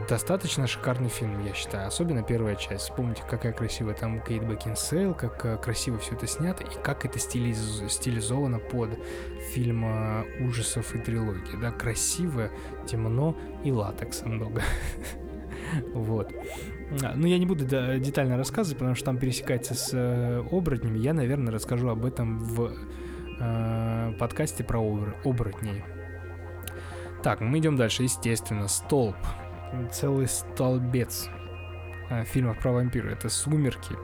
Достаточно шикарный фильм, я считаю. Особенно первая часть. Вспомните, какая красивая там Кейт Бекинсейл, как э, красиво все это снято и как это стилиз... стилизовано под фильм э, ужасов и трилогии. Да, красиво, темно и латекса много. Вот. А, ну, я не буду детально рассказывать, потому что там пересекается с оборотнями. Я, наверное, расскажу об этом в подкасте про оборотней. Так, мы идем дальше. Естественно, столб. Целый столбец э, фильмов про вампира. Это «Сумерки».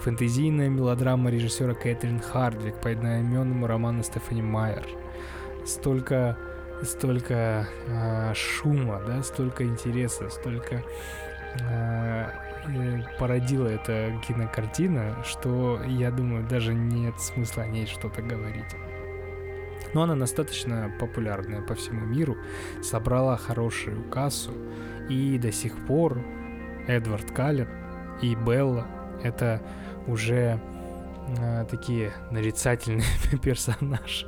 Фэнтезийная мелодрама режиссера Кэтрин Хардвик по одноименному роману Стефани Майер. Столько, столько э, шума, да, столько интереса, столько э, породила эта кинокартина, что я думаю, даже нет смысла о ней что-то говорить но она достаточно популярная по всему миру, собрала хорошую кассу, и до сих пор Эдвард Каллер и Белла — это уже э, такие нарицательные персонажи.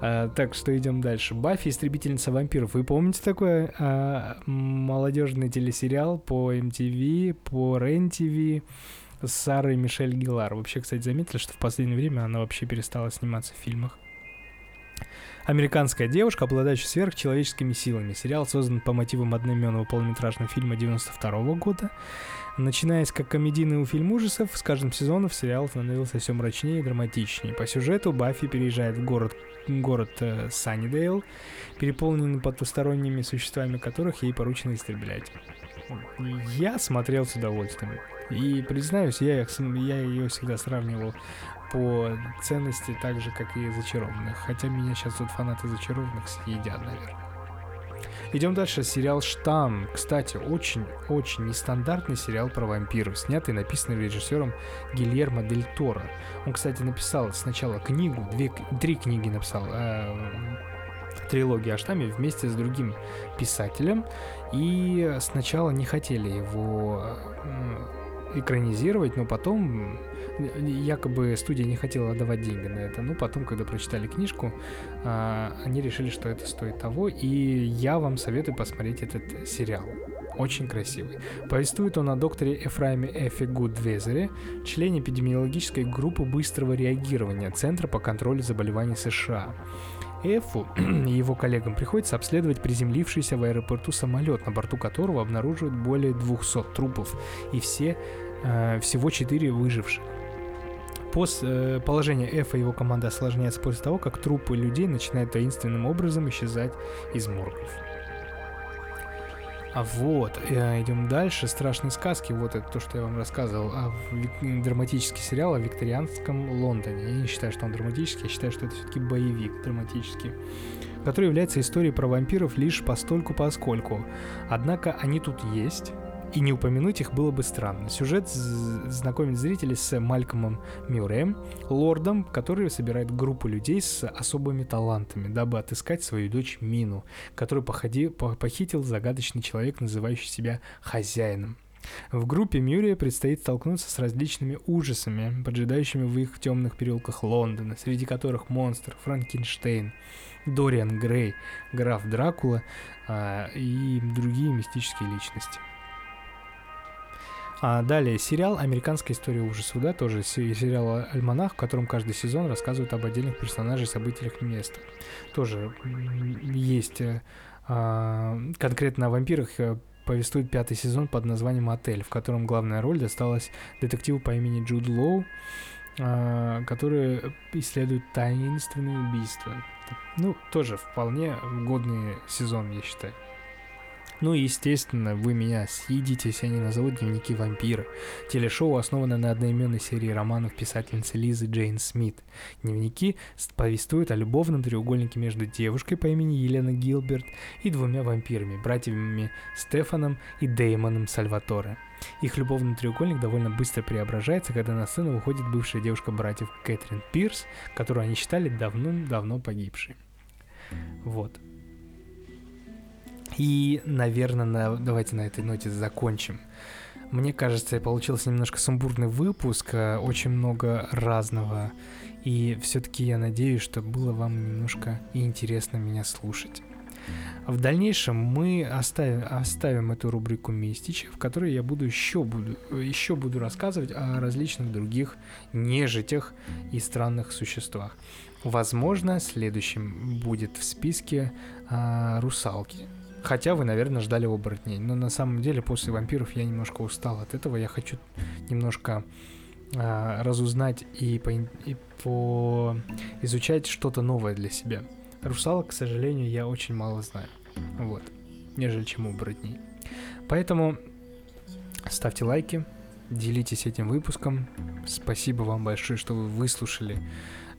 А, так что идем дальше. Баффи истребительница вампиров. Вы помните такой а, молодежный телесериал по MTV, по REN-TV с Сарой Мишель Гилар? Вообще, кстати, заметили, что в последнее время она вообще перестала сниматься в фильмах. Американская девушка, обладающая сверхчеловеческими силами. Сериал создан по мотивам одноименного полнометражного фильма 92 года. Начинаясь как комедийный фильм ужасов, с каждым сезоном сериал становился все мрачнее и драматичнее. По сюжету Баффи переезжает в город, город э, Саннидейл, переполненный потусторонними существами которых ей поручено истреблять. Я смотрел с удовольствием. И признаюсь, я, я ее всегда сравнивал по ценности так же, как и зачарованных. Хотя меня сейчас тут фанаты зачарованных съедят, наверное. Идем дальше. Сериал «Штамм». Кстати, очень-очень нестандартный сериал про вампиров, снятый и написанный режиссером Гильермо Дель Торо. Он, кстати, написал сначала книгу, две, три книги написал, э, трилогии о штамме вместе с другим писателем. И сначала не хотели его э, экранизировать, но потом якобы студия не хотела отдавать деньги на это. Но потом, когда прочитали книжку, а, они решили, что это стоит того. И я вам советую посмотреть этот сериал. Очень красивый. Повествует он о докторе Эфраиме Эфи Гудвезере, члене эпидемиологической группы быстрого реагирования Центра по контролю заболеваний США. Эфу и его коллегам приходится обследовать приземлившийся в аэропорту самолет, на борту которого обнаруживают более 200 трупов и все, э, всего 4 выживших. Пост, э, положение F и его команды осложняется после того, как трупы людей начинают таинственным образом исчезать из моргов. А вот, э, идем дальше. Страшные сказки. Вот это то, что я вам рассказывал. А драматический сериал о викторианском Лондоне. Я не считаю, что он драматический, я считаю, что это все-таки боевик драматический который является историей про вампиров лишь постольку поскольку. Однако они тут есть, и не упомянуть их было бы странно. Сюжет знакомит зрителей с Малькомом Мюрреем, лордом, который собирает группу людей с особыми талантами, дабы отыскать свою дочь Мину, которую походи, похитил загадочный человек, называющий себя хозяином. В группе Мюррея предстоит столкнуться с различными ужасами, поджидающими в их темных переулках Лондона, среди которых монстр, Франкенштейн, Дориан Грей, граф Дракула а, и другие мистические личности. А далее сериал «Американская история ужасов», да, тоже сериал «Альманах», в котором каждый сезон рассказывает об отдельных персонажах, событиях и местах. Тоже есть э, а, конкретно о вампирах э, повествует пятый сезон под названием «Отель», в котором главная роль досталась детективу по имени Джуд Лоу, а, который исследует таинственные убийства. Ну, тоже вполне годный сезон, я считаю. Ну и, естественно, вы меня съедите, если я не назову «Дневники вампира». Телешоу основано на одноименной серии романов писательницы Лизы Джейн Смит. Дневники повествуют о любовном треугольнике между девушкой по имени Елена Гилберт и двумя вампирами, братьями Стефаном и Деймоном Сальваторе. Их любовный треугольник довольно быстро преображается, когда на сцену выходит бывшая девушка братьев Кэтрин Пирс, которую они считали давным-давно погибшей. Вот. И, наверное, на, давайте на этой ноте закончим. Мне кажется, получился немножко сумбурный выпуск, э, очень много разного. И все-таки я надеюсь, что было вам немножко интересно меня слушать. В дальнейшем мы оставим, оставим эту рубрику «Мистич», в которой я буду еще, буду еще буду рассказывать о различных других нежитях и странных существах. Возможно, следующим будет в списке а, русалки. Хотя вы, наверное, ждали оборотней. Но на самом деле после вампиров я немножко устал от этого. Я хочу немножко а, разузнать и, по, и по изучать что-то новое для себя. Русалок, к сожалению, я очень мало знаю. Вот. Нежели чем оборотней. Поэтому ставьте лайки, делитесь этим выпуском. Спасибо вам большое, что вы выслушали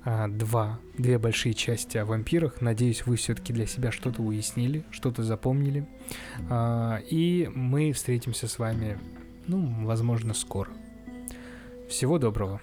а, два, две большие части о вампирах. Надеюсь, вы все-таки для себя что-то уяснили, что-то запомнили. А, и мы встретимся с вами, ну, возможно, скоро. Всего доброго.